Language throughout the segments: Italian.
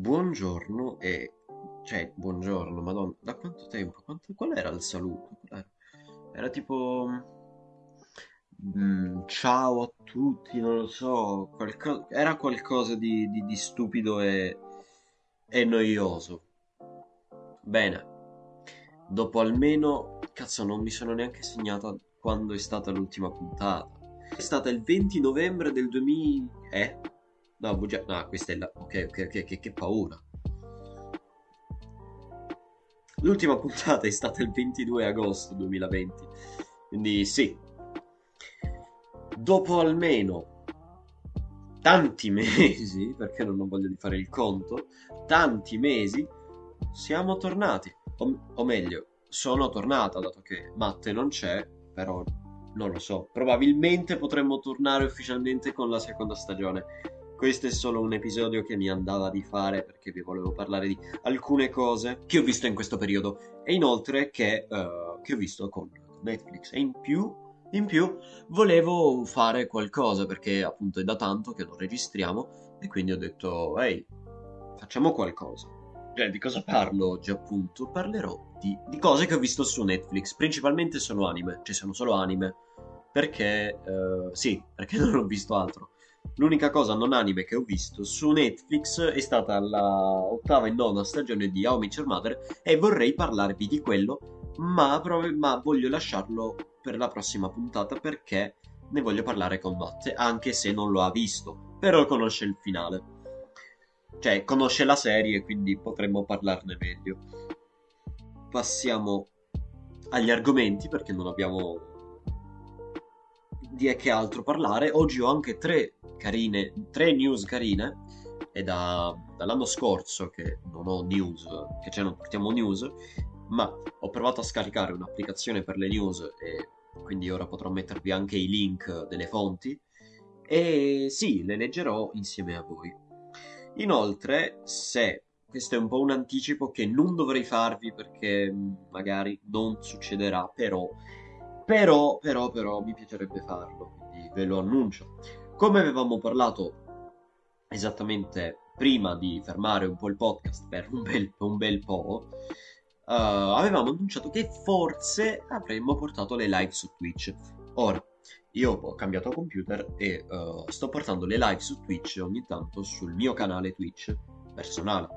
buongiorno e... Cioè, buongiorno, madonna, da quanto tempo? Quanto- Qual era il saluto? Era tipo... mm, ciao a tutti, non lo so, qualco- era qualcosa di, di- di stupido e, e noioso. Bene, dopo almeno... Cazzo, non mi sono neanche segnata quando è stata l'ultima puntata. È stata il 20 novembre del 2000... Eh? No, bugia... No, questa è la... Ok, ok, ok, che, che paura. L'ultima puntata è stata il 22 agosto 2020. Quindi sì, dopo almeno tanti mesi, perché non ho voglia di fare il conto, tanti mesi, siamo tornati. O, o meglio, sono tornata, dato che Matte non c'è, però non lo so. Probabilmente potremmo tornare ufficialmente con la seconda stagione. Questo è solo un episodio che mi andava di fare perché vi volevo parlare di alcune cose che ho visto in questo periodo e inoltre che, eh, che ho visto con Netflix. E in più, in più, volevo fare qualcosa perché appunto è da tanto che non registriamo e quindi ho detto, ehi, facciamo qualcosa. Cioè, di cosa parlo oggi appunto? Parlerò di, di cose che ho visto su Netflix. Principalmente sono anime, cioè sono solo anime. Perché, eh, sì, perché non ho visto altro. L'unica cosa non anime che ho visto su Netflix è stata la ottava e nona stagione di How I Met Your Mother e vorrei parlarvi di quello, ma, prov- ma voglio lasciarlo per la prossima puntata perché ne voglio parlare con Matte, anche se non lo ha visto, però conosce il finale. Cioè, conosce la serie, quindi potremmo parlarne meglio. Passiamo agli argomenti perché non abbiamo di che altro parlare. Oggi ho anche tre carine, tre news carine. È da, dall'anno scorso che non ho news, che cioè non portiamo news, ma ho provato a scaricare un'applicazione per le news e quindi ora potrò mettervi anche i link delle fonti. E sì, le leggerò insieme a voi. Inoltre, se questo è un po' un anticipo che non dovrei farvi perché magari non succederà, però, però, però, però mi piacerebbe farlo, quindi ve lo annuncio. Come avevamo parlato esattamente prima di fermare un po' il podcast per un bel, un bel po', eh, avevamo annunciato che forse avremmo portato le live su Twitch. Ora, io ho cambiato computer e eh, sto portando le live su Twitch ogni tanto sul mio canale Twitch personale,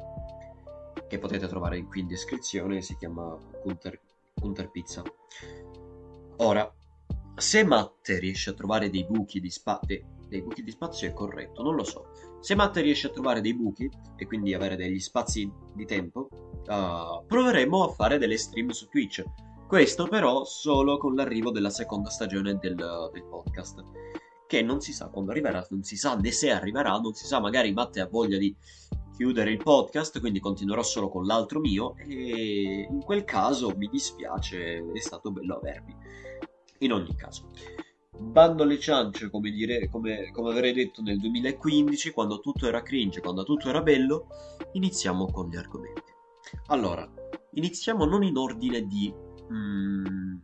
che potete trovare qui in descrizione, si chiama Kunter, Kunter Pizza. Ora, se Matte riesce a trovare dei buchi di spazio, dei buchi di spazio è corretto, non lo so. Se Matte riesce a trovare dei buchi e quindi avere degli spazi di tempo, uh, proveremo a fare delle stream su Twitch. Questo però solo con l'arrivo della seconda stagione del, del podcast. Che non si sa quando arriverà, non si sa né se arriverà, non si sa, magari Matte ha voglia di chiudere il podcast, quindi continuerò solo con l'altro mio e in quel caso mi dispiace, è stato bello avervi. In ogni caso, bando alle ciance, come, dire, come, come avrei detto nel 2015, quando tutto era cringe, quando tutto era bello, iniziamo con gli argomenti. Allora, iniziamo non in ordine di, mm,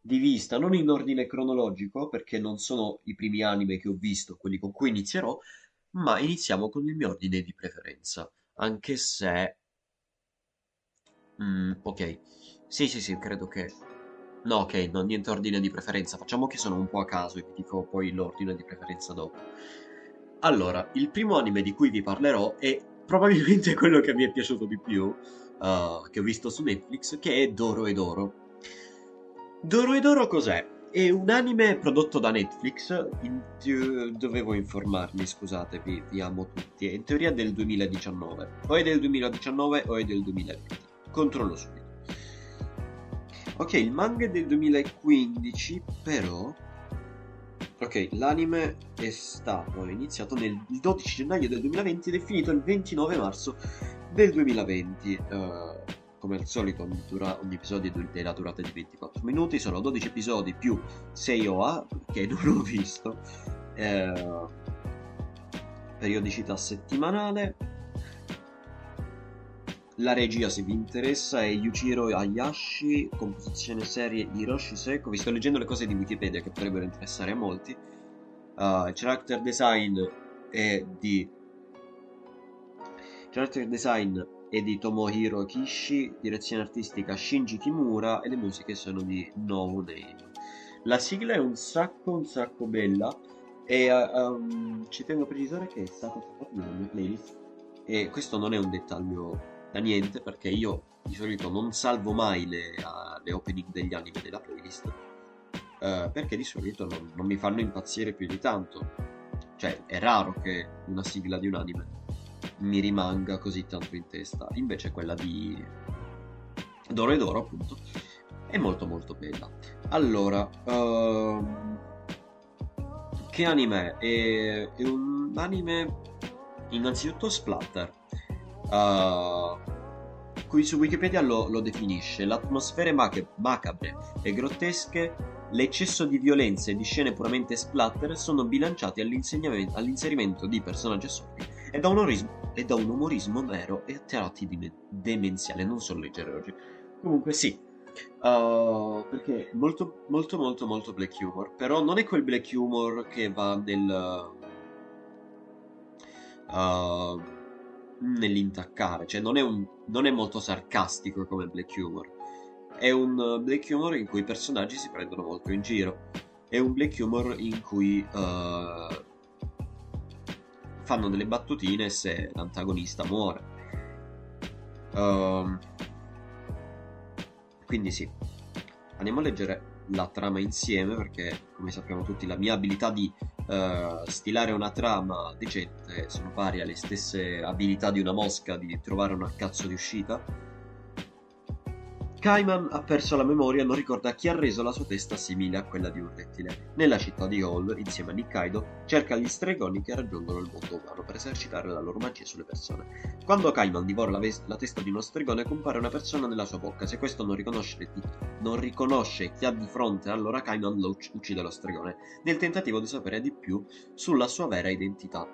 di vista, non in ordine cronologico, perché non sono i primi anime che ho visto, quelli con cui inizierò, ma iniziamo con il mio ordine di preferenza, anche se... Mm, ok, sì sì sì, credo che... No, ok, non niente ordine di preferenza, facciamo che sono un po' a caso e vi dico poi l'ordine di preferenza dopo. Allora, il primo anime di cui vi parlerò è probabilmente quello che mi è piaciuto di più, uh, che ho visto su Netflix, che è Doro e Doro. Doro e Doro cos'è? È un anime prodotto da Netflix, in te- dovevo informarmi, scusate, vi, amo tutti, è in teoria del 2019, o è del 2019 o è del 2020, controllo subito. Ok, il manga è del 2015, però... Ok, l'anime è stato iniziato nel 12 gennaio del 2020 ed è finito il 29 marzo del 2020. Uh, come al solito ogni, dura- ogni episodio è della durata di 24 minuti, sono 12 episodi più 6 OA, che non ho visto, eh, periodicità settimanale, la regia se vi interessa è Yuchiro Hayashi, composizione serie Hiroshi Seko, vi sto leggendo le cose di Wikipedia che potrebbero interessare a molti, uh, character design è di character design è di Tomohiro Kishi, direzione artistica Shinji Kimura e le musiche sono di No Name. La sigla è un sacco, un sacco bella. E um, ci tengo a precisare che è stata fatta nella mia playlist. E questo non è un dettaglio da niente perché io di solito non salvo mai le, uh, le opening degli anime della playlist uh, perché di solito non, non mi fanno impazzire più di tanto cioè, è raro che una sigla di un anime mi rimanga così tanto in testa. Invece quella di Doro e Doro, appunto, è molto molto bella. Allora, uh... che anime è? È un anime innanzitutto splatter. Uh... Qui su Wikipedia lo, lo definisce. L'atmosfere macabre e grottesche l'eccesso di violenza e di scene puramente splatter sono bilanciati all'inserimento di personaggi assurdi e da, umorismo, e da un umorismo nero e a tratti di demenziale, non so leggere oggi. Comunque sì, uh, perché molto molto molto molto black humor, però non è quel black humor che va nel... Uh, nell'intaccare, cioè non è, un, non è molto sarcastico come black humor è un uh, black humor in cui i personaggi si prendono molto in giro. È un black humor in cui uh, fanno delle battutine se l'antagonista muore. Uh, quindi sì, andiamo a leggere la trama insieme perché come sappiamo tutti la mia abilità di uh, stilare una trama decente sono pari alle stesse abilità di una mosca di trovare una cazzo di uscita Kaiman ha perso la memoria e non ricorda chi ha reso la sua testa simile a quella di un rettile. Nella città di Hall, insieme a Nikkaido, cerca gli stregoni che raggiungono il mondo umano per esercitare la loro magia sulle persone. Quando Kaiman divora la, ves- la testa di uno stregone, compare una persona nella sua bocca. Se questo non riconosce, non riconosce chi ha di fronte, allora Kaiman lo uc- uccide lo stregone, nel tentativo di sapere di più sulla sua vera identità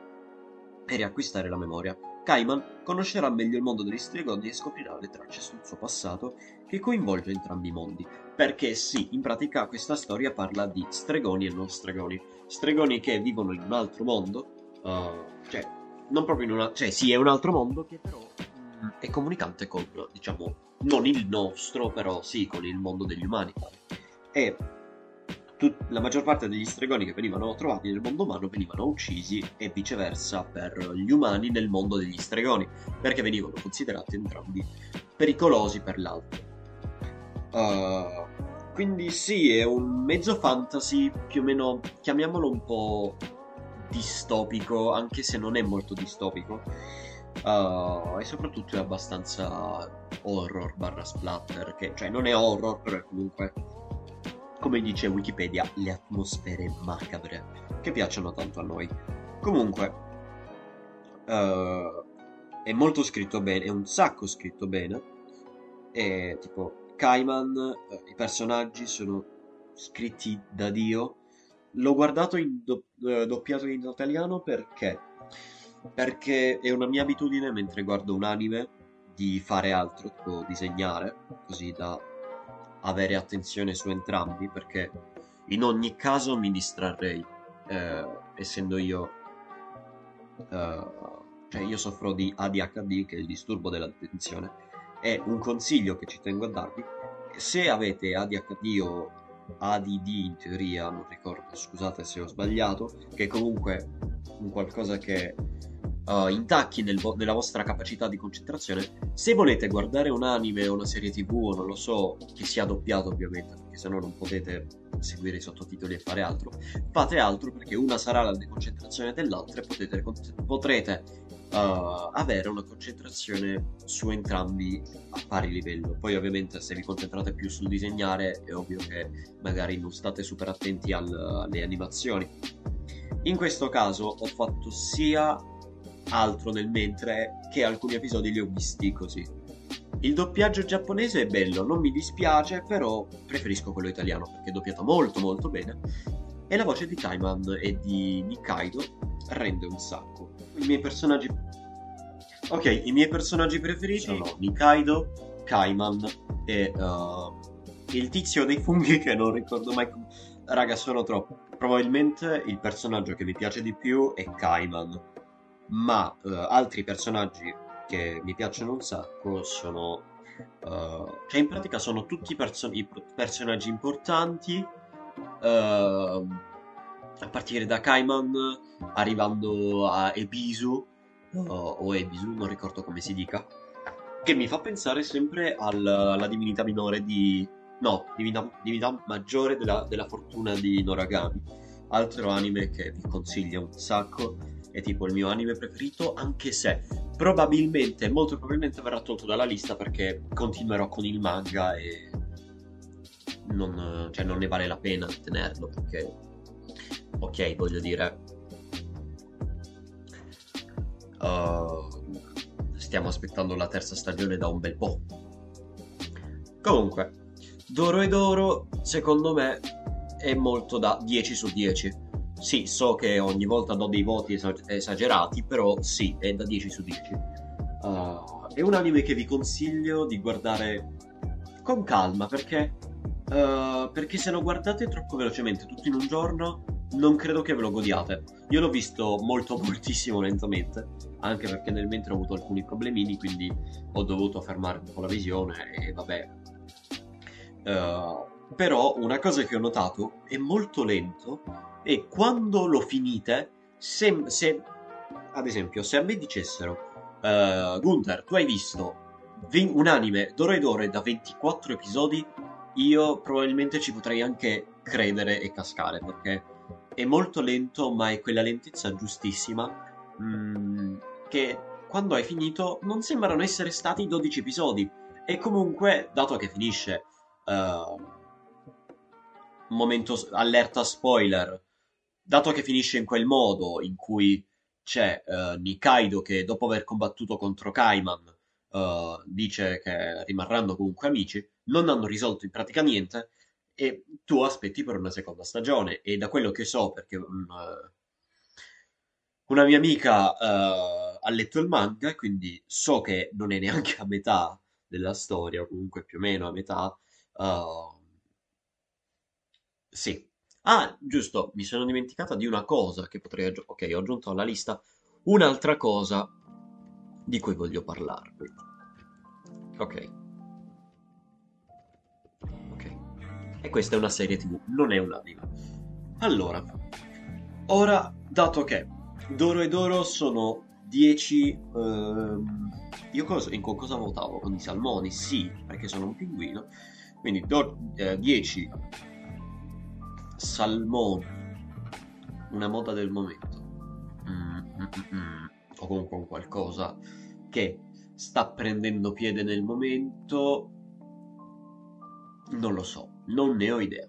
e riacquistare la memoria. Kaiman conoscerà meglio il mondo degli stregoni e scoprirà le tracce sul suo passato che coinvolge entrambi i mondi. Perché sì, in pratica questa storia parla di stregoni e non stregoni. Stregoni che vivono in un altro mondo, uh, cioè, non proprio in una... cioè sì, è un altro mondo che però mm, è comunicante con, diciamo, non il nostro, però sì, con il mondo degli umani. E tut- la maggior parte degli stregoni che venivano trovati nel mondo umano venivano uccisi e viceversa per gli umani nel mondo degli stregoni, perché venivano considerati entrambi pericolosi per l'altro. Uh, quindi sì, è un mezzo fantasy più o meno, chiamiamolo un po' distopico, anche se non è molto distopico. Uh, e soprattutto è abbastanza horror barra splatter, che cioè non è horror, però comunque come dice Wikipedia, le atmosfere macabre che piacciono tanto a noi. Comunque, uh, è molto scritto bene, è un sacco scritto bene. E tipo, Kaiman, uh, i personaggi sono scritti da Dio. L'ho guardato in do- uh, doppiato in italiano perché? Perché è una mia abitudine mentre guardo un anime di fare altro, tipo disegnare, così da avere attenzione su entrambi perché in ogni caso mi distrarrei eh, essendo io eh, cioè io soffro di ADHD che è il disturbo dell'attenzione e un consiglio che ci tengo a darvi. Se avete ADHD o ADD in teoria non ricordo scusate se ho sbagliato che è comunque un qualcosa che uh, intacchi nel vo- nella vostra capacità di concentrazione, se volete guardare un anime o una serie tv o non lo so, che sia doppiato ovviamente, perché sennò non potete seguire i sottotitoli e fare altro, fate altro perché una sarà la deconcentrazione dell'altra e potete, potrete uh, avere una concentrazione su entrambi a pari livello. Poi ovviamente se vi concentrate più sul disegnare è ovvio che magari non state super attenti al, alle animazioni. In questo caso ho fatto sia altro nel mentre che alcuni episodi li ho visti così. Il doppiaggio giapponese è bello, non mi dispiace, però preferisco quello italiano perché è doppiato molto molto bene. E la voce di Kaiman e di Nikkaido rende un sacco. I miei personaggi. Ok, i miei personaggi preferiti sono Nikkaido, Kaiman e uh, il tizio dei funghi che non ricordo mai. Raga, sono troppo. Probabilmente il personaggio che mi piace di più è Kaiman ma uh, altri personaggi che mi piacciono un sacco sono... Uh, cioè in pratica sono tutti perso- i personaggi importanti, uh, a partire da Kaiman, arrivando a Ebisu, uh, o Ebisu, non ricordo come si dica, che mi fa pensare sempre al, alla divinità minore di... no, divinità, divinità maggiore della, della fortuna di Noragami. Altro anime che vi consiglio un sacco è tipo il mio anime preferito, anche se probabilmente, molto probabilmente verrà tolto dalla lista perché continuerò con il manga e non, cioè, non ne vale la pena tenerlo perché, ok, voglio dire, uh, stiamo aspettando la terza stagione da un bel po'. Comunque, Doro e Doro, secondo me, è molto da 10 su 10 sì, so che ogni volta do dei voti esagerati, però sì, è da 10 su 10. Uh, è un anime che vi consiglio di guardare con calma perché, uh, perché se lo guardate troppo velocemente tutto in un giorno non credo che ve lo godiate. Io l'ho visto molto moltissimo lentamente, anche perché nel mentre ho avuto alcuni problemini, quindi ho dovuto fermare un po' la visione e vabbè. Uh, però una cosa che ho notato è molto lento e quando lo finite, se, se ad esempio, se a me dicessero uh, Gunther, tu hai visto un anime d'ora ed ore da 24 episodi, io probabilmente ci potrei anche credere e cascare perché è molto lento, ma è quella lentezza giustissima mm, che quando hai finito non sembrano essere stati 12 episodi. E comunque, dato che finisce, uh, momento allerta spoiler, dato che finisce in quel modo in cui c'è uh, Nikaido che dopo aver combattuto contro Kaiman uh, dice che rimarranno comunque amici, non hanno risolto in pratica niente e tu aspetti per una seconda stagione e da quello che so perché um, una mia amica uh, ha letto il manga quindi so che non è neanche a metà della storia comunque più o meno a metà sì Ah, giusto, mi sono dimenticata di una cosa che potrei aggiungere. Ok, ho aggiunto alla lista un'altra cosa di cui voglio parlarvi. Ok. E questa è una serie TV, non è un anime. Allora, ora, dato che Doro e Doro sono 10... Ehm... Io cosa, in cosa votavo? Con i salmoni? Sì, perché sono un pinguino. Quindi 10 eh, salmone, una moda del momento, mm, mm, mm, o comunque un qualcosa che sta prendendo piede nel momento, non lo so, non ne ho idea.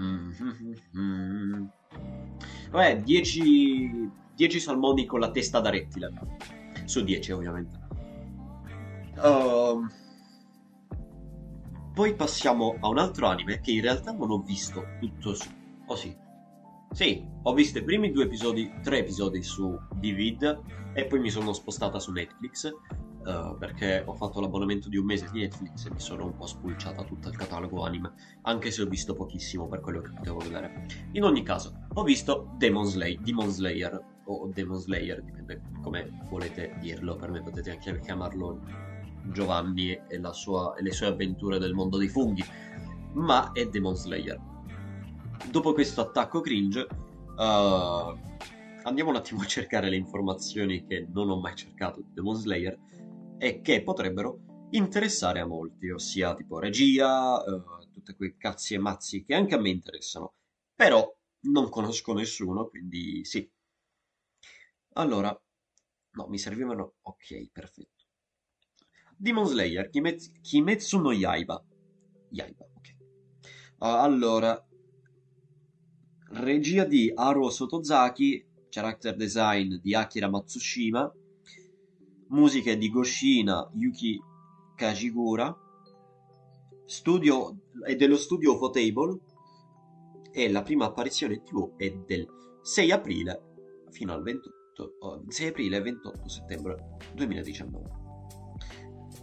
Mm-hmm. Vabbè, 10, 10 salmoni con la testa da rettile. Su 10 ovviamente. Uh, poi passiamo a un altro anime che in realtà non ho visto tutto su... Oh sì. Sì, ho visto i primi due episodi, tre episodi su Vivid e poi mi sono spostata su Netflix uh, perché ho fatto l'abbonamento di un mese di Netflix e mi sono un po' spulciata tutto il catalogo anime, anche se ho visto pochissimo per quello che potevo vedere. In ogni caso, ho visto Demon, Slay, Demon Slayer o Demon Slayer, dipende come volete dirlo, per me potete anche chiamarlo Giovanni e, sua, e le sue avventure del mondo dei funghi, ma è Demon Slayer. Dopo questo attacco cringe, uh, andiamo un attimo a cercare le informazioni che non ho mai cercato di Demon Slayer e che potrebbero interessare a molti, ossia tipo regia, uh, tutte quei cazzi e mazzi che anche a me interessano, però non conosco nessuno, quindi sì. Allora, no, mi servivano... Ok, perfetto. Demon Slayer, Kimetsu, Kimetsu no Yaiba. Yaiba, ok. Allora, regia di Haruo Sotozaki, character design di Akira Matsushima, musiche di Goshina Yuki Kajigura, studio, è dello studio Ufotable e la prima apparizione in tv è del 6 aprile fino al 28, 6 aprile e 28 settembre 2019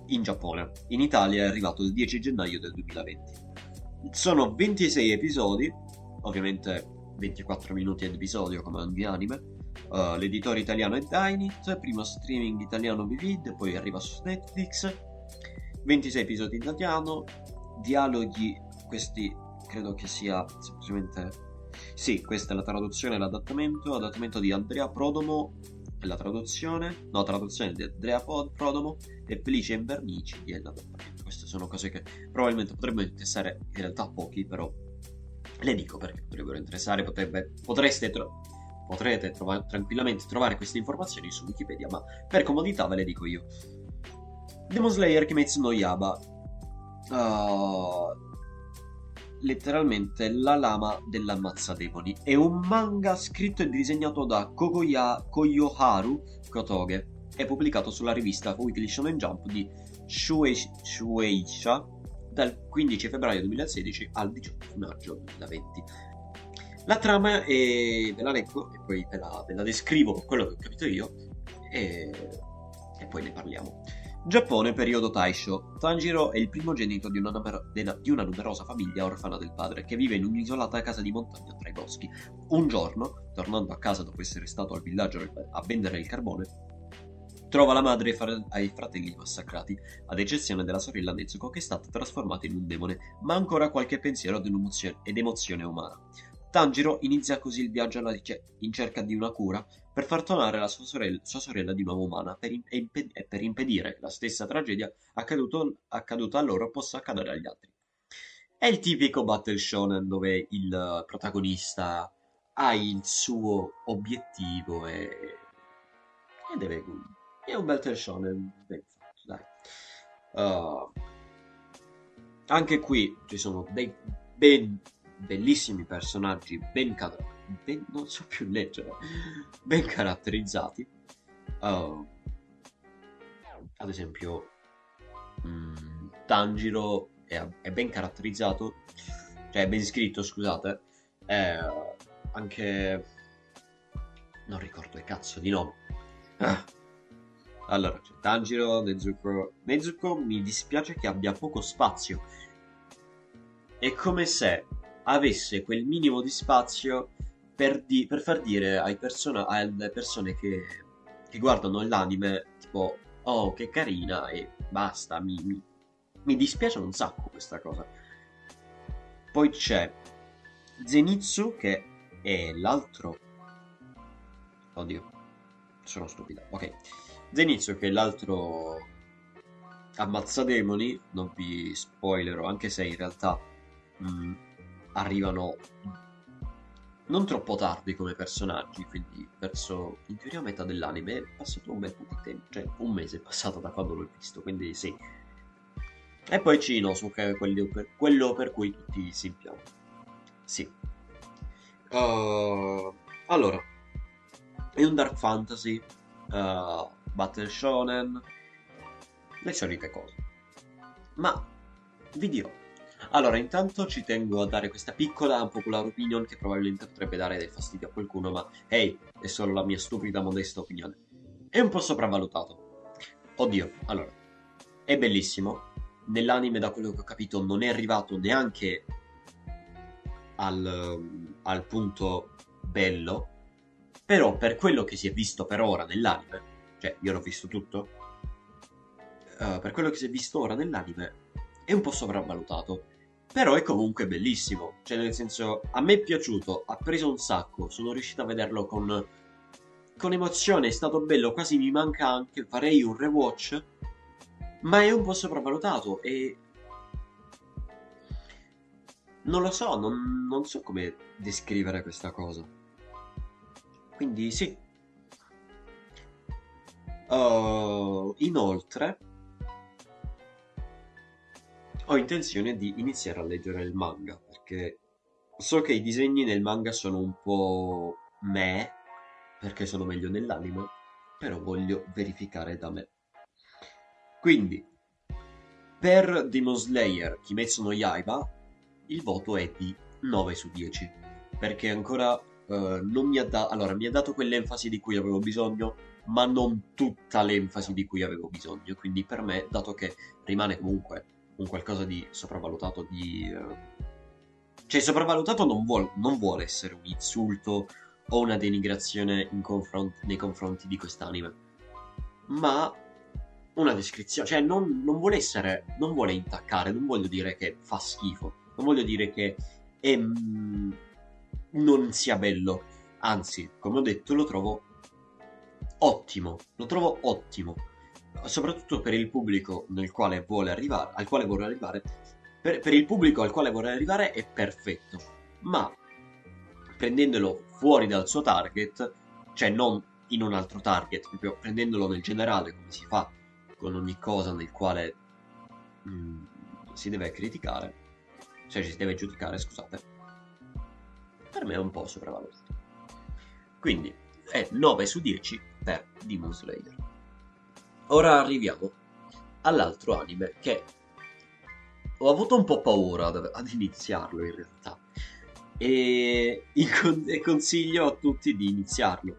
in Giappone. In Italia è arrivato il 10 gennaio del 2020. Sono 26 episodi, ovviamente 24 minuti ad episodio come ogni anime, Uh, l'editore italiano è Dynit, primo streaming italiano Vivid, poi arriva su Netflix, 26 episodi in italiano, dialoghi, questi credo che sia semplicemente... Sì, questa è la traduzione e l'adattamento, adattamento di Andrea Prodomo, la traduzione, no, traduzione di Andrea Prodomo e Felice Invernici è l'adattamento. Queste sono cose che probabilmente potrebbero interessare in realtà a pochi, però le dico perché potrebbero interessare, potrebbe, potreste tro- potrete trova- tranquillamente trovare queste informazioni su Wikipedia, ma per comodità ve le dico io. Demon Slayer Kimetsu no Yaba. Uh, letteralmente la lama dell'ammazzademoni. È un manga scritto e disegnato da Kogoya Koyoharu Kotoge e pubblicato sulla rivista Weekly Shonen Jump di Shueisha dal 15 febbraio 2016 al 18 maggio 2020. La trama è... ve la leggo e poi ve la, ve la descrivo con quello che ho capito io e, e poi ne parliamo. Giappone, periodo Taisho. Tanjiro è il primogenito di di una, numerosa famiglia orfana del padre che vive in un'isolata casa di montagna tra i boschi. Un giorno, tornando a casa dopo essere stato al villaggio a vendere il carbone, trova la madre e i fratelli massacrati, ad eccezione della sorella Nezuko che è stata trasformata in un demone, ma ancora qualche pensiero ed emozione umana. Tanjiro inizia così il viaggio in cerca di una cura per far tornare la sua sorella, sua sorella di nuovo umana per impe- e per impedire che la stessa tragedia accaduto, accaduta a loro possa accadere agli altri. È il tipico battle shonen dove il protagonista ha il suo obiettivo e, e deve... È un battle shonen ben fatto, dai. Uh, anche qui ci sono dei ben bellissimi personaggi ben, car- ben so ben caratterizzati. Uh, ad esempio, um, Tanjiro è, è, ben caratterizzato, cioè è ben scritto, scusate. È anche... non ricordo il cazzo di nome. Allora, c'è Tanjiro, Nezuko. Nezuko mi dispiace che abbia poco spazio. È come se avesse quel minimo di spazio per, di- per far dire ai person- alle persone che, che, guardano l'anime, tipo, oh, che carina, e basta, mi, mi, mi dispiace un sacco questa cosa. Poi c'è Zenitsu, che è l'altro... Oddio, sono stupido. Ok. Zenitsu, che è l'altro ammazzademoni, non vi spoilerò, anche se in realtà... Mh, mm, arrivano non troppo tardi come personaggi, quindi verso in teoria metà dell'anime è passato un bel po' di tempo, cioè un mese è passato da quando l'ho visto, quindi sì. E poi Cinosu, che è quello per, quello per cui tutti si impiano. Sì. Uh, allora, è un dark fantasy, uh, battle shonen, le solite cose. Ma vi dirò, allora, intanto ci tengo a dare questa piccola unpopular opinion che probabilmente potrebbe dare del fastidio a qualcuno, ma hey, è solo la mia stupida, modesta opinione. È un po' sopravvalutato. Oddio, allora, è bellissimo. Nell'anime, da quello che ho capito, non è arrivato neanche al, al punto bello. Però, per quello che si è visto per ora nell'anime, cioè io l'ho visto tutto, uh, per quello che si è visto ora nell'anime, è un po' sopravvalutato. Però è comunque bellissimo. Cioè, nel senso, a me è piaciuto, ha preso un sacco. Sono riuscito a vederlo con, con emozione. È stato bello. Quasi mi manca anche. Farei un rewatch. Ma è un po' sopravvalutato. E. Non lo so, non, non so come descrivere questa cosa. Quindi sì. Uh, inoltre, ho intenzione di iniziare a leggere il manga perché so che i disegni nel manga sono un po' me perché sono meglio nell'anime, però voglio verificare da me. Quindi, per Demon Slayer Kimetsu no Yaiba, il voto è di 9 su 10 perché ancora uh, non mi ha dato allora mi ha dato quell'enfasi di cui avevo bisogno ma non tutta l'enfasi di cui avevo bisogno quindi per me dato che rimane comunque un qualcosa di sopravvalutato, di... Uh... Cioè, sopravvalutato non vuole, non vuole essere un insulto o una denigrazione confront- nei confronti di quest'anime, ma una descrizione, cioè non, non, vuole essere, non vuole intaccare, non voglio dire che fa schifo, non voglio dire che è, mm, non sia bello, anzi, come ho detto, lo trovo ottimo, lo trovo ottimo, soprattutto per il pubblico nel quale vuole arrivare, al quale vuole arrivare, per, per il pubblico al quale vuole arrivare è perfetto, ma prendendolo fuori dal suo target, cioè non in un altro target, proprio prendendolo nel generale come si fa con ogni cosa nel quale mh, mm, si deve criticare, cioè si deve giudicare, scusate, per me è un po' sopravvalutato. Quindi è 9 su 10 per Demon Slayer. Ora arriviamo all'altro anime che ho avuto un po' paura ad, ad iniziarlo in realtà. E, e consiglio a tutti di iniziarlo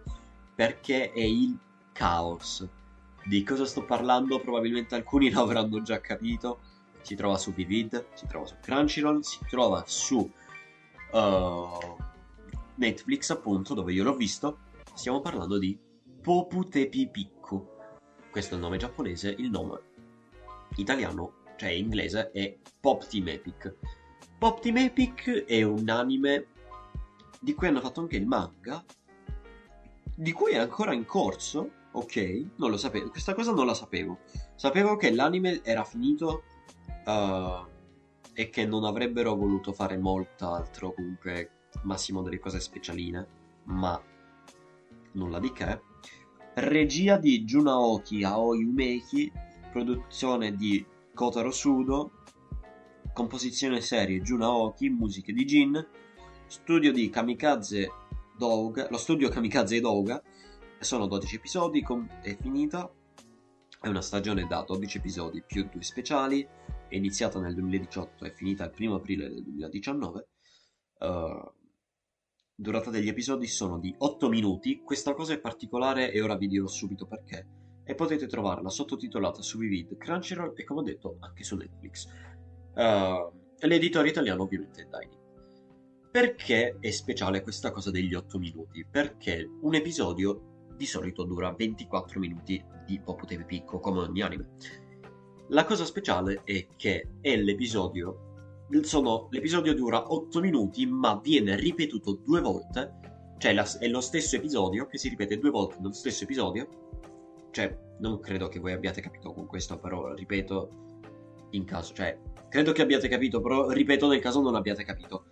perché è il caos. Di cosa sto parlando? Probabilmente alcuni lo avranno già capito. Si trova su Vivid si trova su Crunchyroll si trova su uh, Netflix appunto dove io l'ho visto. Stiamo parlando di Poputepi Pikku questo è il nome giapponese il nome italiano cioè inglese è Pop Team Epic Pop Team Epic è un anime di cui hanno fatto anche il manga, di cui è ancora in corso. Ok, non lo sapevo. Questa cosa non la sapevo. Sapevo che l'anime era finito uh, e che non avrebbero voluto fare molt'altro, comunque massimo delle cose specialine, ma nulla di che. Regia di Junaoki Aoi Umeki, produzione di Kotaro Sudo, composizione serie Jun Aoki, musiche di Jin, studio di Kamikaze Douga, lo studio Kamikaze Douga, sono 12 episodi, com- è finita, è una stagione da 12 episodi più due speciali, è iniziata nel 2018 e finita il 1 aprile del 2019. Uh, durata degli episodi sono di 8 minuti, questa cosa è particolare e ora vi dirò subito perché. E potete trovarla sottotitolata su Vivid, Crunchyroll e come ho detto anche su Netflix. Uh, l'editore italiano ovviamente è Dini. Perché è speciale questa cosa degli 8 minuti? Perché un episodio di solito dura 24 minuti di Popo TV Picco, come ogni anime. La cosa speciale è che è l'episodio. Sono, l'episodio dura 8 minuti, ma viene ripetuto due volte. Cioè, la, è lo stesso episodio che si ripete due volte nello stesso episodio. Cioè, non credo che voi abbiate capito con questo, però ripeto in caso, cioè, credo che abbiate capito, però ripeto nel caso non abbiate capito.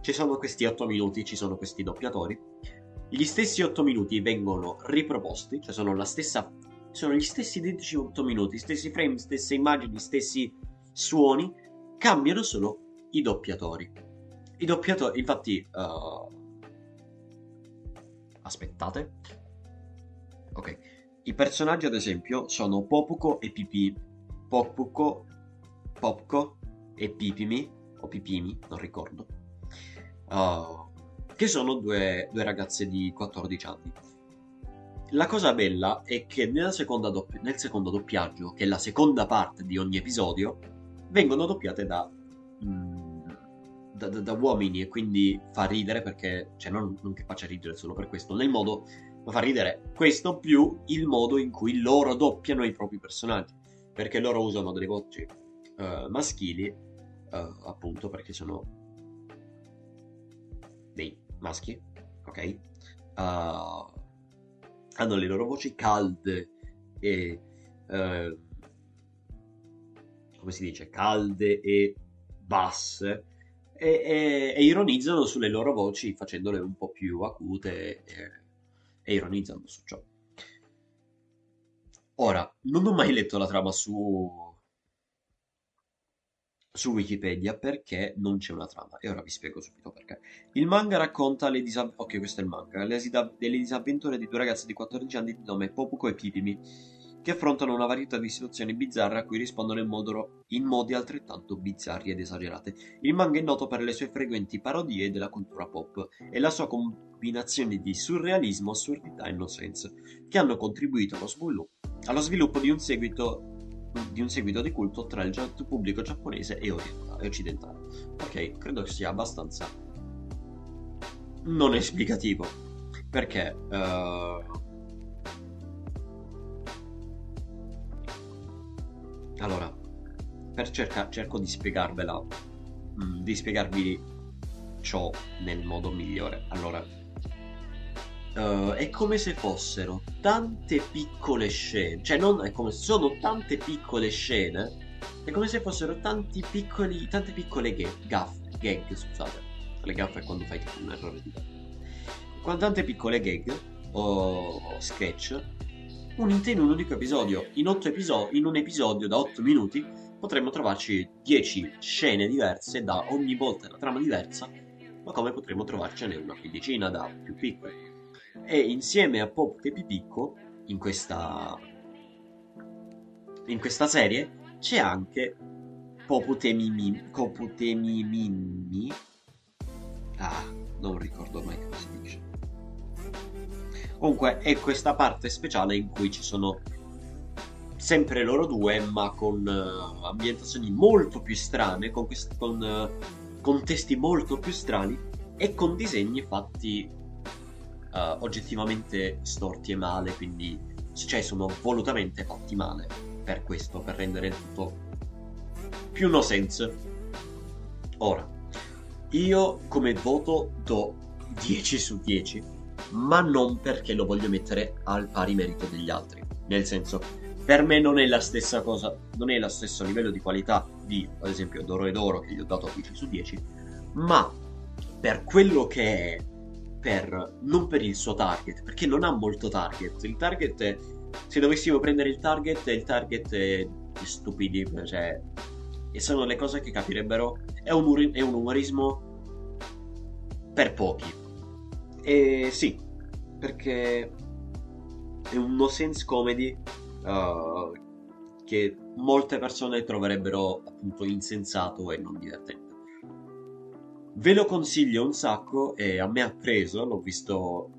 Ci sono questi 8 minuti, ci sono questi doppiatori. Gli stessi 8 minuti vengono riproposti, cioè sono la stessa sono gli stessi identici 8 minuti, stessi frame, stesse immagini, stessi suoni, cambiano solo i doppiatori. I doppiatori, infatti, uh... aspettate. Ok. I personaggi, ad esempio, sono Popuko e Pipi. Popuko Popco e Pipimi, o Pipimi, non ricordo, uh, che sono due, due, ragazze di 14 anni. La cosa bella è che dopp- nel secondo doppiaggio, che è la seconda parte di ogni episodio, vengono doppiate da, mm, da, da, da uomini e quindi fa ridere perché, cioè non, non che faccia ridere solo per questo, nel modo, ma fa ridere questo più il modo in cui loro doppiano i propri personaggi, perché loro usano delle voci uh, maschili, uh, appunto perché sono dei maschi, ok? Uh, hanno le loro voci calde e come si dice calde e basse e, e, e, ironizzano sulle loro voci facendole un po' più acute e, e ironizzando su ciò. Ora, non ho mai letto la trama su su Wikipedia perché non c'è una trama e ora vi spiego subito perché. Il manga racconta le disavventure, ok questo è il manga, le, delle disavventure di due ragazze di 14 anni di nome Popuko e Pipimi che affrontano una varietà di situazioni bizzarre a cui rispondono in, modo, in modi altrettanto bizzarri ed esagerate. Il manga è noto per le sue frequenti parodie della cultura pop e la sua combinazione di surrealismo, assurdità e no sense, che hanno contribuito allo sviluppo, allo sviluppo di un seguito di un seguito di culto tra il pubblico giapponese e occidentale. Ok, credo sia abbastanza non esplicativo. Perché... Uh... Allora, per cerca- cerco di spiegarvela, mm, di spiegarvi ciò nel modo migliore. Allora, uh, è come se fossero tante piccole scene, cioè non è come se sono tante piccole scene, è come se fossero tanti piccoli, tante piccole gag, gaff, gag, scusate. Le gaffe è quando fai tipo un errore di Con tante piccole gag o sketch unite in un unico episodio. In, episodi, in un episodio da 8 minuti potremmo trovarci 10 scene diverse da ogni volta la trama diversa, ma come potremmo trovarcene una quindicina da più piccole. E insieme a Pop e Pipicco, in questa, in questa serie, c'è anche Popotemimimi. Copotemimimi. Ah, non ricordo mai come si dice. Comunque è questa parte speciale in cui ci sono sempre loro due, ma con uh, ambientazioni molto più strane, con, quest- con uh, contesti molto più strani e con disegni fatti uh, oggettivamente storti e male, quindi cioè sono volutamente fatti male per questo, per rendere tutto più no sense. Ora, io come voto do 10 su 10 ma non perché lo voglio mettere al pari merito degli altri. Nel senso, per me non è la stessa cosa, non è lo stesso livello di qualità di, ad esempio, Doro ed Oro, che gli ho dato 10 su 10, ma per quello che è, per, non per il suo target, perché non ha molto target. Il target è, se dovessimo prendere il target, il target è di stupidi, cioè, e sono le cose che capirebbero, è un, è un umorismo per pochi e sì, perché è un no sense comedy uh, che molte persone troverebbero appunto insensato e non divertente. Ve lo consiglio un sacco e a me ha preso, l'ho visto...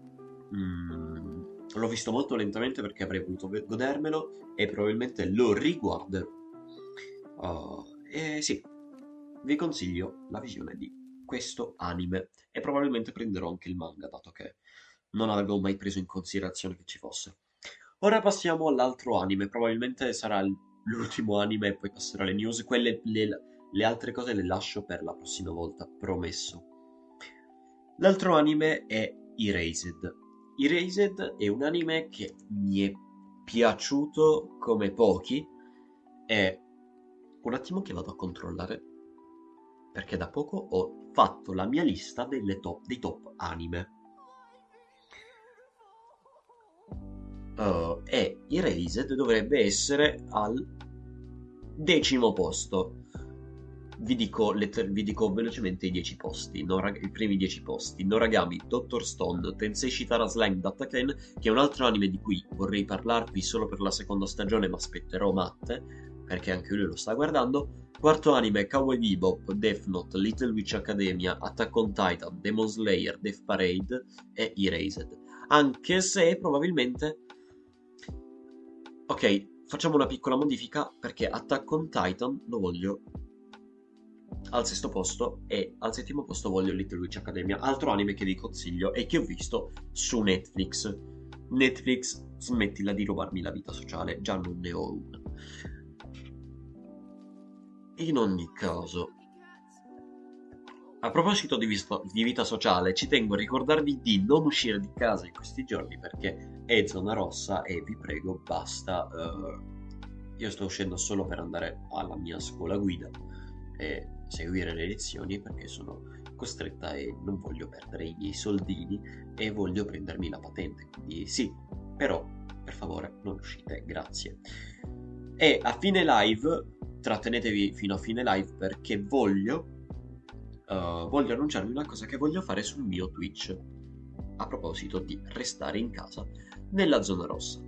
Mm, l'ho visto molto lentamente perché avrei voluto godermelo e probabilmente lo riguarderò. Uh, e sì, vi consiglio la visione di questo anime e probabilmente prenderò anche il manga, dato che non avevo mai preso in considerazione che ci fosse. Ora passiamo all'altro anime, probabilmente sarà l'ultimo anime e poi passerò alle news, quelle le, le altre cose le lascio per la prossima volta, promesso. L'altro anime è Erased. Erased è un anime che mi è piaciuto come pochi e un attimo che vado a controllare perché da poco ho fatto la mia lista top, dei top anime. Uh, e Erased dovrebbe essere al decimo posto. Vi dico, letter- vi dico velocemente i 10 posti, Norag- i primi 10 posti. Noragami, Dr. Stone, Tensei Shitara Slime Dattaken, che è un altro anime di cui vorrei parlarvi solo per la seconda stagione, ma aspetterò Matte, perché anche lui lo sta guardando. Quarto anime Cowboy Bebop, Death Note, Little Witch Academia, Attack on Titan, Demon Slayer, Death Parade e Erased. Anche se probabilmente... Ok, facciamo una piccola modifica perché Attack on Titan lo voglio al sesto posto e al settimo posto voglio Little Witch Academia, altro anime che vi consiglio e che ho visto su Netflix. Netflix, smettila di rubarmi la vita sociale, già non ne ho una. In ogni caso, a proposito di, visto, di, vita sociale, ci tengo a ricordarvi di non uscire di casa in questi giorni perché è zona rossa e vi prego, basta. Uh, io sto uscendo solo per andare alla mia scuola guida e seguire le lezioni perché sono costretta e non voglio perdere i miei soldini e voglio prendermi la patente. Quindi sì, però per favore non uscite, grazie. E a fine live trattenetevi fino a fine live perché voglio, uh, voglio annunciarvi una cosa che voglio fare sul mio Twitch. A proposito di restare in casa nella zona rossa.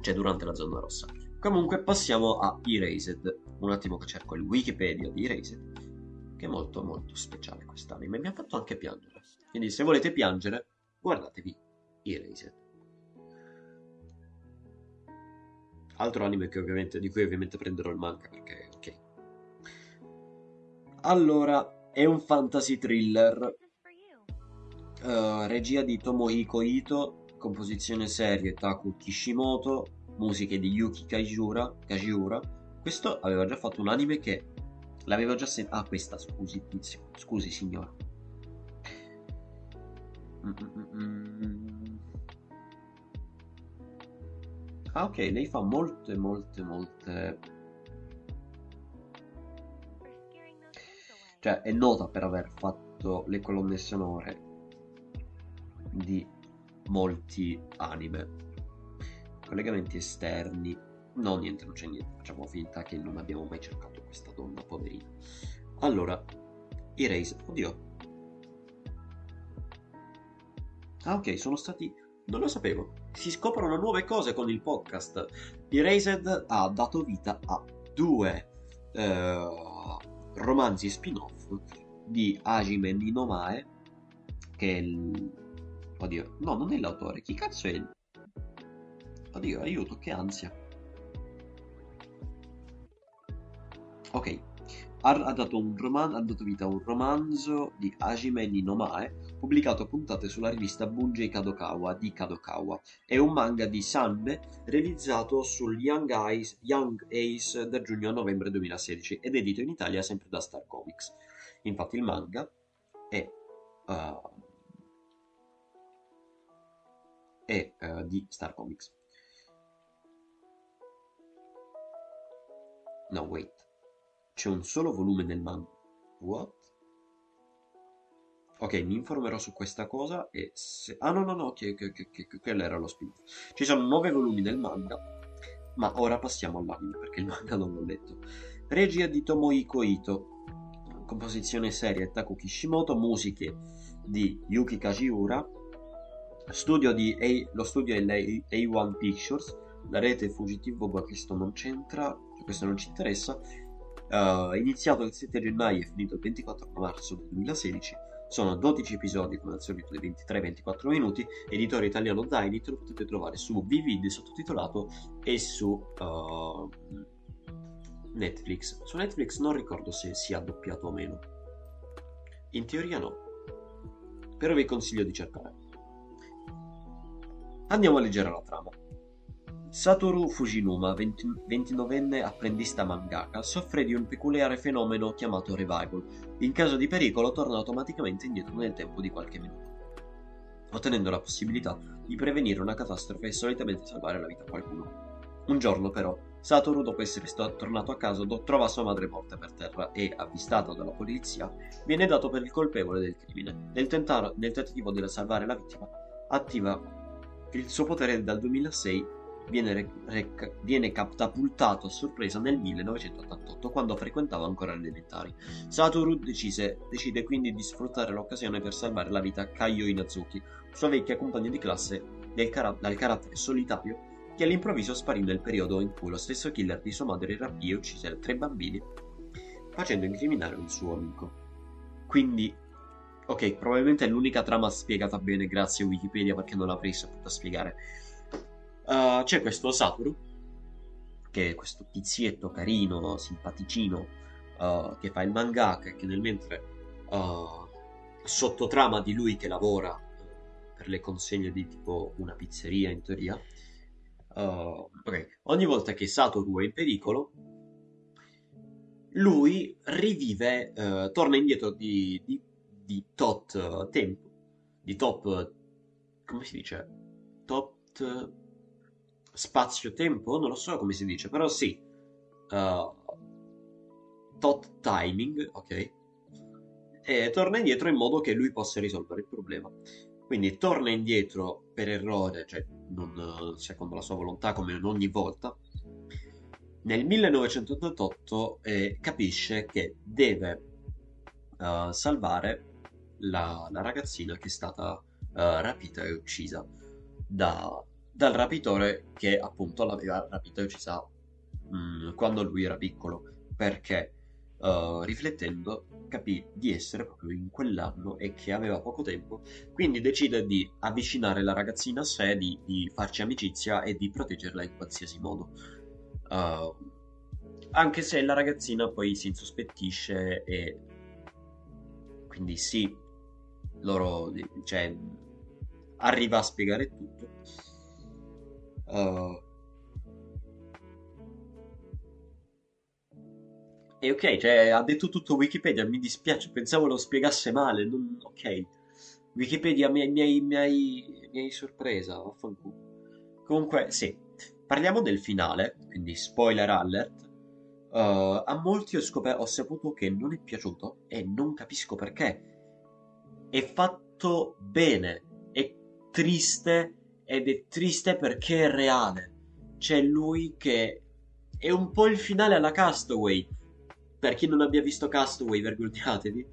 Cioè durante la zona rossa. Comunque passiamo a Erased. Un attimo che cerco il Wikipedia di Erased. Che è molto molto speciale quest'anime. Mi ha fatto anche piangere. Quindi se volete piangere, guardatevi Erased. Altro anime di cui ovviamente prenderò il manga perché ok. Allora, è un fantasy thriller. Uh, regia di Tomohiko Ito, composizione serie Taku Kishimoto, musiche di Yuki Kajiura, Kajiura. Questo aveva già fatto un anime che l'avevo già sentito. Ah, questa, scusi, tizio. Scusi, signora. Mm-mm-mm. Ah, ok, lei fa molte, molte, molte. Cioè, è nota per aver fatto le colonne sonore di molti anime. Collegamenti esterni. No, niente, non c'è niente. Facciamo finta che non abbiamo mai cercato questa donna, poverina. Allora, Erase. Oddio. Ah, ok, sono stati. Non lo sapevo. Si scoprono nuove cose con il podcast. Erased ha dato vita a due eh, romanzi spin-off di Hajime Ninomae, che è il Oddio, no, non è l'autore. Chi cazzo è? Oddio, aiuto, che ansia. Ok, ha, dato, roman- ha dato vita a un romanzo di Hajime Ninomae, pubblicato puntate sulla rivista Bunjei Kadokawa di Kadokawa. È un manga di Sanbe realizzato sul Young, Eyes, Young Ace da giugno a novembre 2016 ed edito in Italia sempre da Star Comics. Infatti il manga è uh, e uh, di Star Comics. No, wait. C'è un solo volume del manga. What? Ok, mi informerò su questa cosa e se... Ah no, no, no, che, che, che, che quello era lo spin Ci sono nove volumi del manga, ma ora passiamo all'anime perché il manga non l'ho letto. Regia di Tomohiko Ito, composizione seria Taku Kishimoto, musiche di Yuki Kajiura, Studio di A, lo studio è A1 Pictures, la rete Fugitivo, ma questo non c'entra, questo non ci interessa. Uh, iniziato il 7 gennaio e finito il 24 marzo del 2016. Sono 12 episodi, come al solito, di 23-24 minuti. Editore italiano Dynit lo potete trovare su Vivid sottotitolato e su uh, Netflix. Su Netflix non ricordo se sia doppiato o meno. In teoria no. Però vi consiglio di cercare. Andiamo a leggere la trama. Satoru Fujinuma, 20, 29enne apprendista mangaka, soffre di un peculiare fenomeno chiamato revival. In caso di pericolo torna automaticamente indietro nel tempo di qualche minuto, ottenendo la possibilità di prevenire una catastrofe e solitamente salvare la vita a qualcuno. Un giorno però, Satoru, dopo essere tornato a casa, trova sua madre morta per terra e, avvistato dalla polizia, viene dato per il colpevole del crimine. Nel, tentare, nel tentativo di salvare la vittima, attiva il suo potere dal 2006 viene, rec- rec- viene catapultato a sorpresa nel 1988 quando frequentava ancora le elementari. Satoru decise, decide quindi di sfruttare l'occasione per salvare la vita a Kaio Inazuki, sua vecchia compagna di classe cara- dal carattere solitario che all'improvviso sparì nel periodo in cui lo stesso killer di sua madre rapì e uccise tre bambini facendo incriminare un suo amico. Quindi Ok, probabilmente è l'unica trama spiegata bene grazie a Wikipedia perché non l'avrei saputa spiegare. Uh, c'è questo Satoru, che è questo tizietto carino, simpaticino, uh, che fa il mangaka e che nel mentre uh, sottotrama di lui che lavora per le consegne di tipo una pizzeria in teoria. Okay. Ogni volta che Satoru è in pericolo, lui rivive, torna indietro di, di di tot tempo, di top, come si dice? Tot spazio-tempo? Non lo so come si dice, però sì. Uh, tot timing, ok? E torna indietro in modo che lui possa risolvere il problema. Quindi torna indietro per errore, cioè non secondo la sua volontà come ogni volta. Nel 1988 eh, capisce che deve uh, salvare la, la ragazzina che è stata uh, rapita e uccisa da, dal rapitore che appunto l'aveva rapita e uccisa mh, mm, quando lui era piccolo perché uh, riflettendo capì di essere proprio in quell'anno e che aveva poco tempo quindi decide di avvicinare la ragazzina a sé di, di farci amicizia e di proteggerla in qualsiasi modo uh, anche se la ragazzina poi si insospettisce e quindi sì loro, cioè, arriva a spiegare tutto. Uh, e ok, cioè, ha detto tutto Wikipedia, mi dispiace, pensavo lo spiegasse male, non, ok. Wikipedia mi, hai, sorpresa, vaffanculo. Comunque, sì, parliamo del finale, quindi spoiler alert. Uh, a molti ho, scop- ho saputo che non è piaciuto e non capisco perché. È fatto bene, è triste ed è triste perché è reale. C'è lui che è un po' il finale alla Castaway. Per chi non abbia visto Castaway, vergognatevi.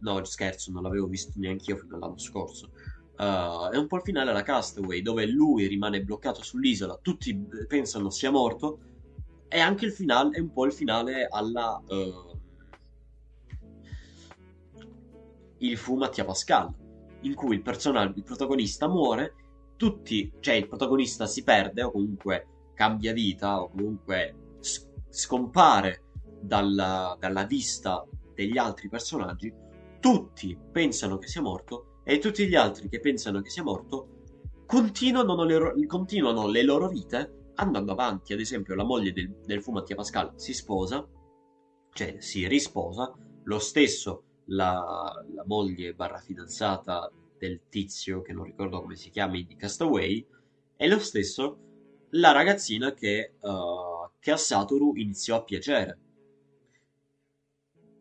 No, scherzo, non l'avevo visto neanche io fino all'anno scorso. Uh, è un po' il finale alla Castaway, dove lui rimane bloccato sull'isola, tutti pensano sia morto. E anche il finale è un po' il finale alla. Uh, il fu Mattia Pascal, in cui il personaggio, il protagonista muore, tutti, cioè il protagonista si perde o comunque cambia vita o comunque scompare dalla, dalla vista degli altri personaggi, tutti pensano che sia morto e tutti gli altri che pensano che sia morto continuano le, continuano le loro vite andando avanti. Ad esempio, la moglie del, del fu Mattia Pascal si sposa, cioè si risposa, lo stesso la, la moglie barra fidanzata del tizio che non ricordo come si chiami di Castaway e lo stesso la ragazzina che, uh, che a Satoru iniziò a piacere.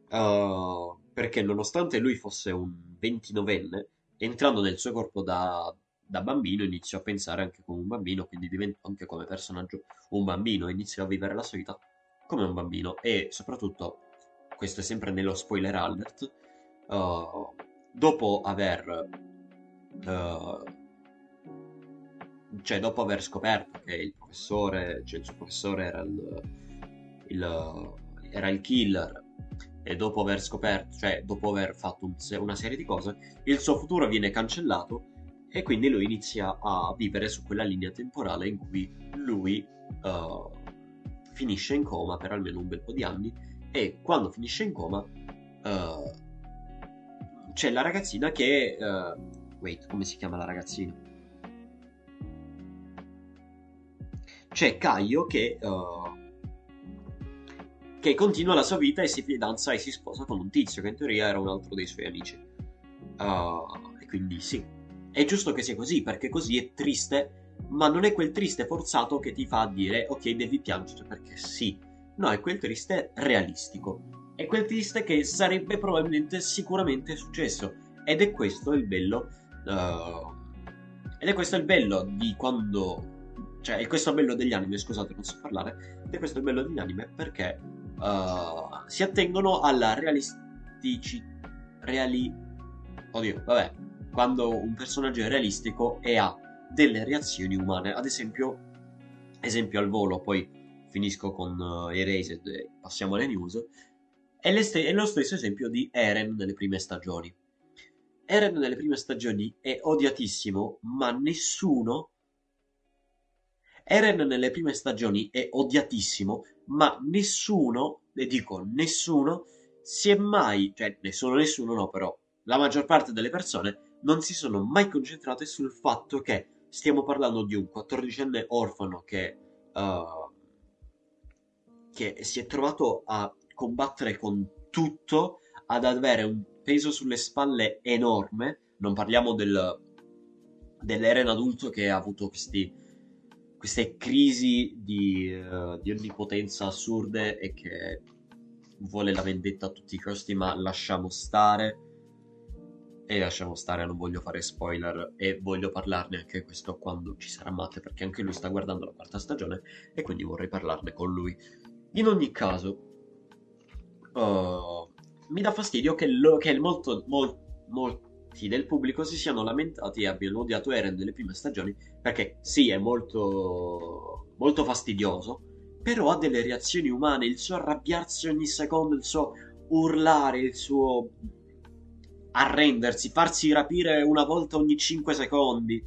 Uh, perché nonostante lui fosse un 29enne entrando nel suo corpo da, da bambino iniziò a pensare anche come un bambino quindi diventò anche come personaggio un bambino iniziò a vivere la sua vita come un bambino. E soprattutto questo è sempre nello spoiler alert, uh, dopo aver... Uh, cioè dopo aver scoperto che il professore, cioè il suo professore era il, il, era il killer e dopo aver scoperto, cioè dopo aver fatto un, una serie di cose, il suo futuro viene cancellato e quindi lui inizia a vivere su quella linea temporale in cui lui uh, finisce in coma per almeno un bel po' di anni e quando finisce in coma uh, c'è la ragazzina che... Uh, wait, come si chiama la ragazzina? C'è Caio che... Uh, che continua la sua vita e si fidanza e si sposa con un tizio che in teoria era un altro dei suoi amici. Uh, e quindi sì, è giusto che sia così perché così è triste, ma non è quel triste forzato che ti fa dire ok devi piangere perché sì. No, è quel triste realistico. È quel triste che sarebbe probabilmente sicuramente successo. Ed è questo il bello. Uh, ed è questo il bello di quando. Cioè, è questo il bello degli anime, scusate, non so parlare. Ed è questo il bello degli anime perché uh, si attengono alla realisticità. Reali. Oddio, vabbè. Quando un personaggio è realistico e ha delle reazioni umane. Ad esempio, esempio al volo, poi finisco con uh, Erased e passiamo alle news, è, st- è, lo stesso esempio di Eren nelle prime stagioni. Eren nelle prime stagioni è odiatissimo, ma nessuno... Eren nelle prime stagioni è odiatissimo, ma nessuno, e dico nessuno, si è mai, cioè nessuno nessuno no però, la maggior parte delle persone non si sono mai concentrate sul fatto che stiamo parlando di un 14enne orfano che uh, che si è trovato a combattere con tutto, ad avere un peso sulle spalle enorme. Non parliamo del, dell'Eren adulto che ha avuto questi, queste crisi di, uh, di onnipotenza assurde e che vuole la vendetta a tutti i costi, ma lasciamo stare. E lasciamo stare, non voglio fare spoiler e voglio parlarne anche questo quando ci sarà Matte, perché anche lui sta guardando la quarta stagione e quindi vorrei parlarne con lui. In ogni caso, uh, mi dà fastidio che, lo, che molto, mol, molti del pubblico si siano lamentati e abbiano odiato Eren delle prime stagioni, perché sì, è molto, molto fastidioso, però ha delle reazioni umane, il suo arrabbiarsi ogni secondo, il suo urlare, il suo arrendersi, farsi rapire una volta ogni 5 secondi.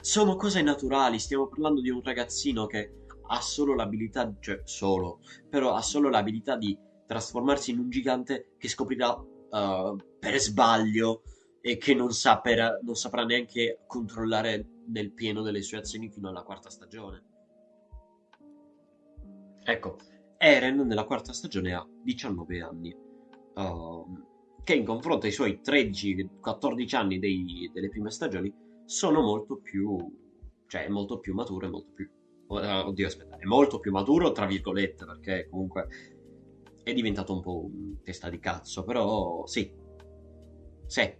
Sono cose naturali, stiamo parlando di un ragazzino che ha solo l'abilità, cioè solo, però ha solo l'abilità di trasformarsi in un gigante che scoprirà uh, per sbaglio e che non, saprà, non saprà neanche controllare nel pieno delle sue azioni fino alla quarta stagione. Ecco, Eren nella quarta stagione ha 19 anni, uh, che in confronto ai suoi 13-14 anni dei, delle prime stagioni sono molto più, cioè molto più maturo e molto più... Uh, oddio, aspetta, è molto più maturo, tra virgolette, perché comunque è diventato un po' un testa di cazzo, però sì. Sì.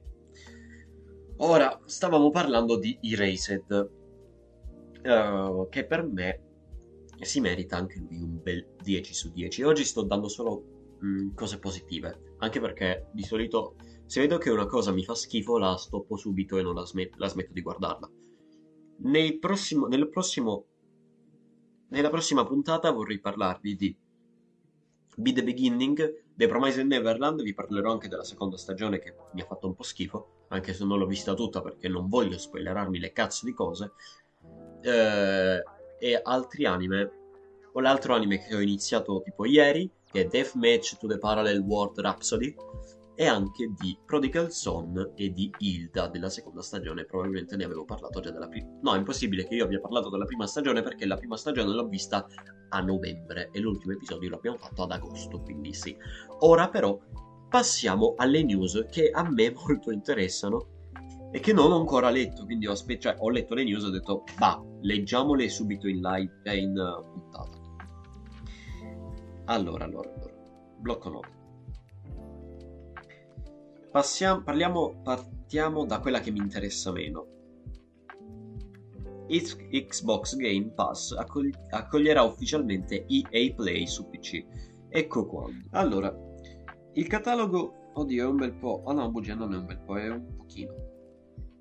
Ora, stavamo parlando di Erased, uh, che per me si merita anche lui un bel 10 su 10. Oggi sto dando solo mh, mm, cose positive, anche perché di solito se vedo che una cosa mi fa schifo la stoppo subito e non la, smet- la smetto di guardarla. Prossimo, nel prossimo, nella prossima puntata vorrei parlarvi di Be the Beginning, The Promised Neverland, vi parlerò anche della seconda stagione che mi ha fatto un po' schifo, anche se non l'ho vista tutta perché non voglio spoilerarmi le cazzo di cose. Eh, e altri anime. O l'altro anime che ho iniziato tipo ieri, che è Deathmatch to the Parallel World Rhapsody, e anche di Prodigal Son e di Hilda della seconda stagione. Probabilmente ne avevo parlato già della prima. No, è impossibile che io abbia parlato della prima stagione perché la prima stagione l'ho vista a novembre e l'ultimo episodio l'abbiamo fatto ad agosto, quindi sì. Ora però passiamo alle news che a me molto interessano e che non ho ancora letto, quindi ho, aspe- cioè, ho letto le news e ho detto, bah, leggiamole subito in live, eh, in uh, puntata. Allora, allora, allora, blocco note. Passiamo, parliamo, partiamo da quella che mi interessa meno. Xbox Game Pass accogli- accoglierà ufficialmente EA Play su PC. Ecco quando. Allora, il catalogo, oddio, è un bel po'. Oh no, bugia, non è un bel po', è un pochino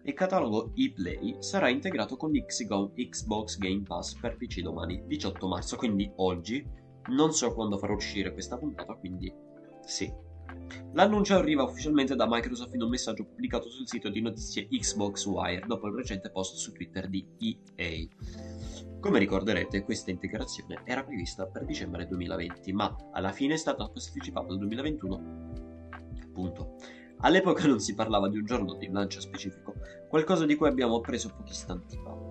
il catalogo ePlay sarà integrato con Xbox Game Pass per PC domani, 18 marzo, quindi oggi. Non so quando farò uscire questa puntata, quindi sì. L'annuncio arriva ufficialmente da Microsoft in un messaggio pubblicato sul sito di notizie Xbox Wire dopo il recente post su Twitter di EA. Come ricorderete, questa integrazione era prevista per dicembre 2020, ma alla fine è stata posticipata al 2021. Punto. All'epoca non si parlava di un giorno di lancio specifico, qualcosa di cui abbiamo appreso pochi istanti fa.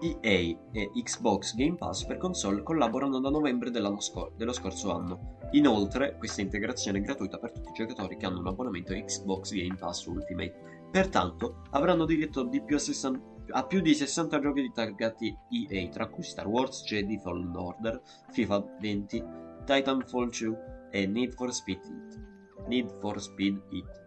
EA e Xbox Game Pass per console collaborano da novembre scor- dello scorso anno. Inoltre, questa integrazione è gratuita per tutti i giocatori che hanno un abbonamento a Xbox Game Pass Ultimate. Pertanto, avranno diritto di più a, 60- a più di 60 giochi di targati EA, tra cui Star Wars Jedi Fallen Order, FIFA 20, Titanfall 2 e Need for Speed Heat. Need for Speed Heat.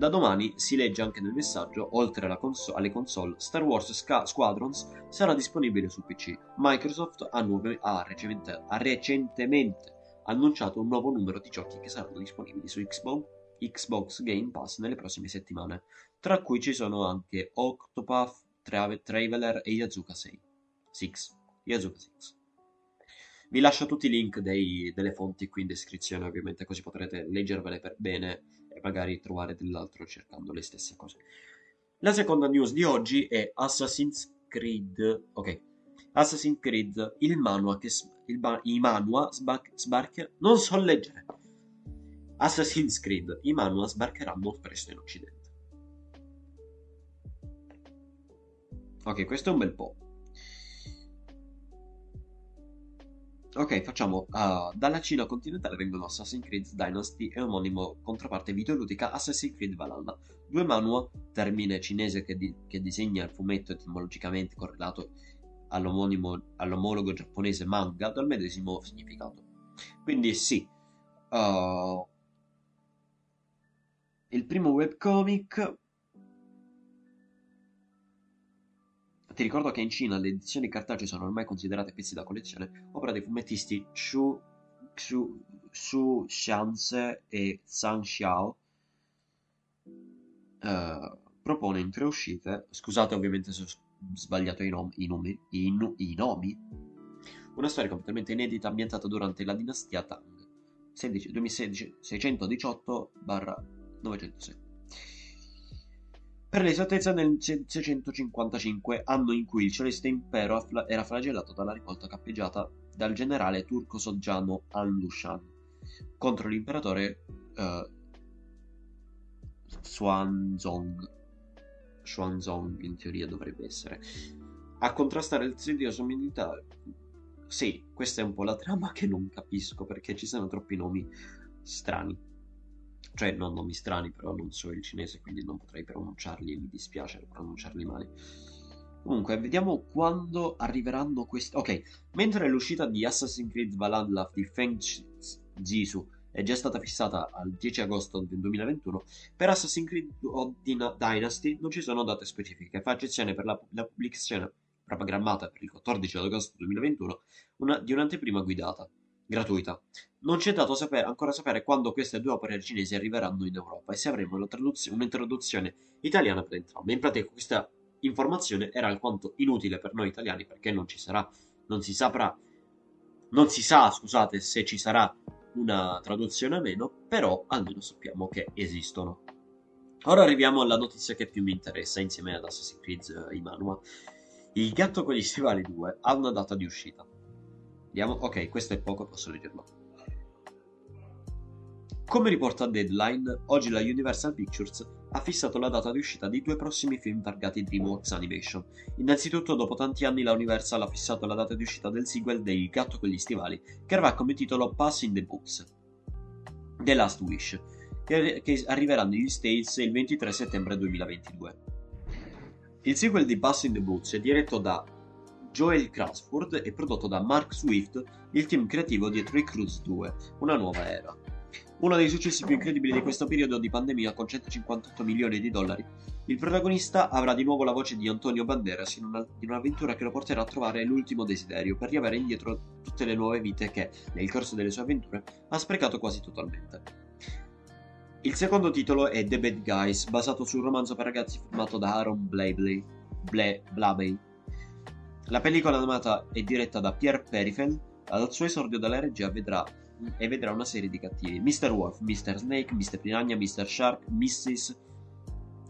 Da domani si legge anche nel messaggio, oltre conso- alle console, Star Wars Sca- Squadrons sarà disponibile su PC. Microsoft ha, nuove- ha, recentemente, ha recentemente annunciato un nuovo numero di giochi che saranno disponibili su Xbox, Xbox Game Pass nelle prossime settimane, tra cui ci sono anche Octopath Tra- Traveler e Yazuka 6. 6. Yazuka 6. Vi lascio tutti i link dei, delle fonti qui in descrizione, ovviamente, così potrete leggervele per bene magari trovare dell'altro cercando le stesse cose. La seconda news di oggi è Assassin's Creed. Ok. Assassin's Creed, il manua che il ba- i manua sbar- sbarcherà. Non so leggere. Assassin's Creed, i manua sbarcheranno presto in Occidente. Ok, questo è un bel po'. Ok, facciamo uh, dalla Cina continentale vengono Assassin's Creed Dynasty e omonimo controparte videoludica Assassin's Creed Valhalla, due manua, termine cinese che, di- che disegna il fumetto etimologicamente correlato all'omologo giapponese manga dal medesimo significato. Quindi sì, uh, il primo webcomic Ti ricordo che in Cina le edizioni cartacee sono ormai considerate pezzi da collezione, opera dei fumettisti Xu, Xu, Xu Xianze e Zhang Xiao. Uh, propone in tre uscite, scusate ovviamente se ho sbagliato i, nom- i, numeri, i, nu- i nomi, una storia completamente inedita ambientata durante la dinastia Tang, 16, 2016, 618-906 per l'esattezza nel 655, anno in cui il Celeste Impero era flagellato dalla rivolta cappeggiata dal generale turco soggiano Al-Lushan contro l'imperatore uh, Swanzong. Swanzong in teoria dovrebbe essere. A contrastare il tedioso militare. Sì, questa è un po' la trama che non capisco perché ci sono troppi nomi strani. Cioè, non nomi strani, però non so il cinese, quindi non potrei pronunciarli mi dispiace pronunciarli male. Comunque, vediamo quando arriveranno questi. Ok, mentre l'uscita di Assassin's Creed Valhalla di Feng Jisoo è già stata fissata al 10 agosto del 2021, per Assassin's Creed Dynasty non ci sono date specifiche, fa eccezione per la, la pubblicazione programmata per il 14 agosto 2021 una, di un'anteprima guidata, gratuita. Non c'è dato sapere, ancora sapere quando queste due opere cinesi arriveranno in Europa e se avremo un'introduzione italiana per entrambe. In pratica questa informazione era alquanto inutile per noi italiani perché non ci sarà, non si saprà, non si sa, scusate, se ci sarà una traduzione o meno, però almeno sappiamo che esistono. Ora arriviamo alla notizia che più mi interessa insieme ad Assassin's Creed uh, Imanua. Il gatto con gli stivali 2 ha una data di uscita. Vediamo, ok, questo è poco, posso leggerlo. Come riporta Deadline, oggi la Universal Pictures ha fissato la data di uscita di due prossimi film targati DreamWorks Animation. Innanzitutto, dopo tanti anni, la Universal ha fissato la data di uscita del sequel del Gatto con gli stivali, che avrà come titolo Pass in the Books. The Last Wish, che, che arriverà negli States il 23 settembre 2022. Il sequel di Pass in the Books è diretto da Joel Cransford e prodotto da Mark Swift, il team creativo dietro i Cruise 2, una nuova era. Uno dei successi più incredibili di questo periodo di pandemia con 158 milioni di dollari, il protagonista avrà di nuovo la voce di Antonio Banderas in, una, in un'avventura che lo porterà a trovare l'ultimo desiderio per riavere indietro tutte le nuove vite che, nel corso delle sue avventure, ha sprecato quasi totalmente. Il secondo titolo è The Bad Guys, basato sul romanzo per ragazzi firmato da Aaron Blabey. Blabey. La pellicola animata è diretta da Pierre Perifel, al suo esordio dalla regia vedrà e vedrà una serie di cattivi: Mr. Wolf, Mr. Snake, Mr. Piranha, Mr. Shark, Mrs.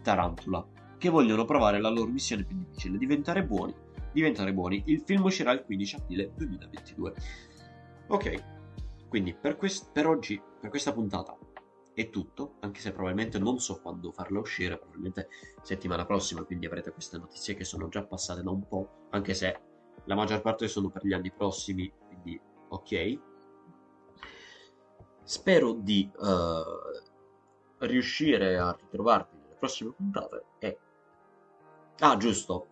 Tarantula, che vogliono provare la loro missione più difficile: diventare buoni. Diventare buoni. Il film uscirà il 15 aprile 2022. Ok, quindi per, quest- per oggi, per questa puntata, è tutto, anche se probabilmente non so quando farla uscire, probabilmente settimana prossima, quindi avrete queste notizie che sono già passate da un po', anche se la maggior parte sono per gli anni prossimi, quindi ok. Spero di uh, riuscire a ritrovarvi nelle prossime puntate e... Ah, giusto.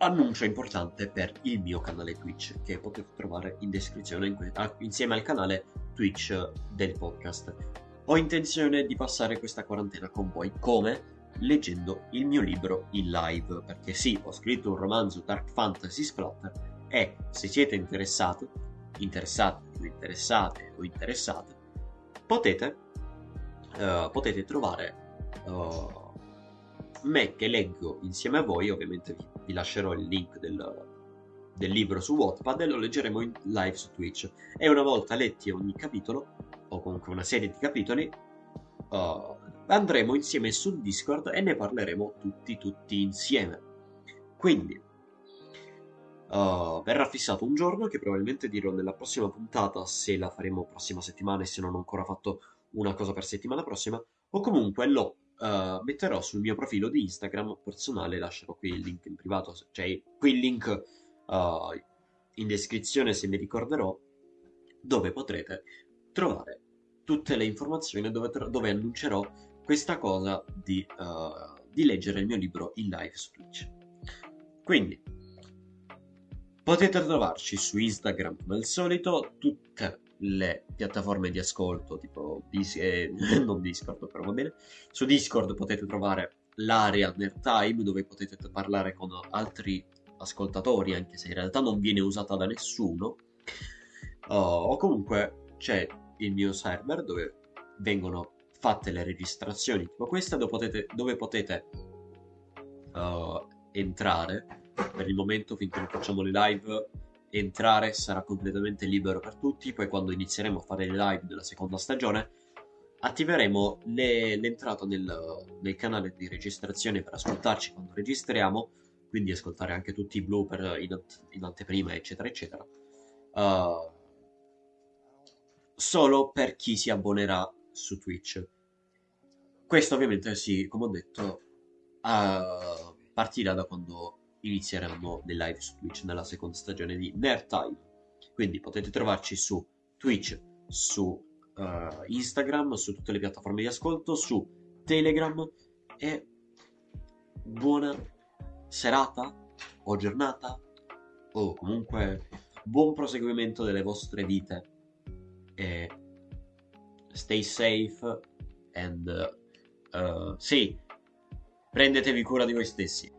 Annuncio importante per il mio canale Twitch che potete trovare in descrizione in que- insieme al canale Twitch del podcast. Ho intenzione di passare questa quarantena con voi come? Leggendo il mio libro in live, perché sì, ho scritto un romanzo dark fantasy splatter e se siete interessati interessati interessate o interessate, potete, uh, potete trovare uh, me che leggo insieme a voi, ovviamente vi, vi lascerò il link del, del, libro su Wattpad e lo leggeremo in live su Twitch. E una volta letti ogni capitolo, o comunque una serie di capitoli, uh, andremo insieme su Discord e ne parleremo tutti, tutti insieme. Quindi, Uh, verrà fissato un giorno che probabilmente dirò nella prossima puntata se la faremo prossima settimana e se non ho ancora fatto una cosa per settimana prossima o comunque lo uh, metterò sul mio profilo di Instagram personale lascerò qui il link in privato cioè qui il link uh, in descrizione se mi ricorderò dove potrete trovare tutte le informazioni dove, dove annuncerò questa cosa di, di leggere il mio libro in live su Twitch. Quindi Potete trovarci su Instagram come al solito, tutte le piattaforme di ascolto, tipo dis- eh, non Discord, però va bene. Su Discord potete trovare l'area Nerd Time dove potete parlare con altri ascoltatori, anche se in realtà non viene usata da nessuno. Uh, o comunque c'è il mio server dove vengono fatte le registrazioni tipo questa, dove potete, dove potete uh, entrare per il momento finché non facciamo le live entrare sarà completamente libero per tutti. Poi quando inizieremo a fare le live della seconda stagione attiveremo le, l'entrata nel, nel, canale di registrazione per ascoltarci quando registriamo quindi ascoltare anche tutti i blooper in, in anteprima eccetera eccetera. Uh, solo per chi si abbonerà su Twitch. Questo ovviamente sì, come ho detto, uh, partirà da quando inizieremo le live su Twitch nella seconda stagione di Nerd Time. Quindi potete trovarci su Twitch, su uh, Instagram, su tutte le piattaforme di ascolto, su Telegram e buona serata o giornata o comunque buon proseguimento delle vostre vite e stay safe and uh, sì, prendetevi cura di voi stessi.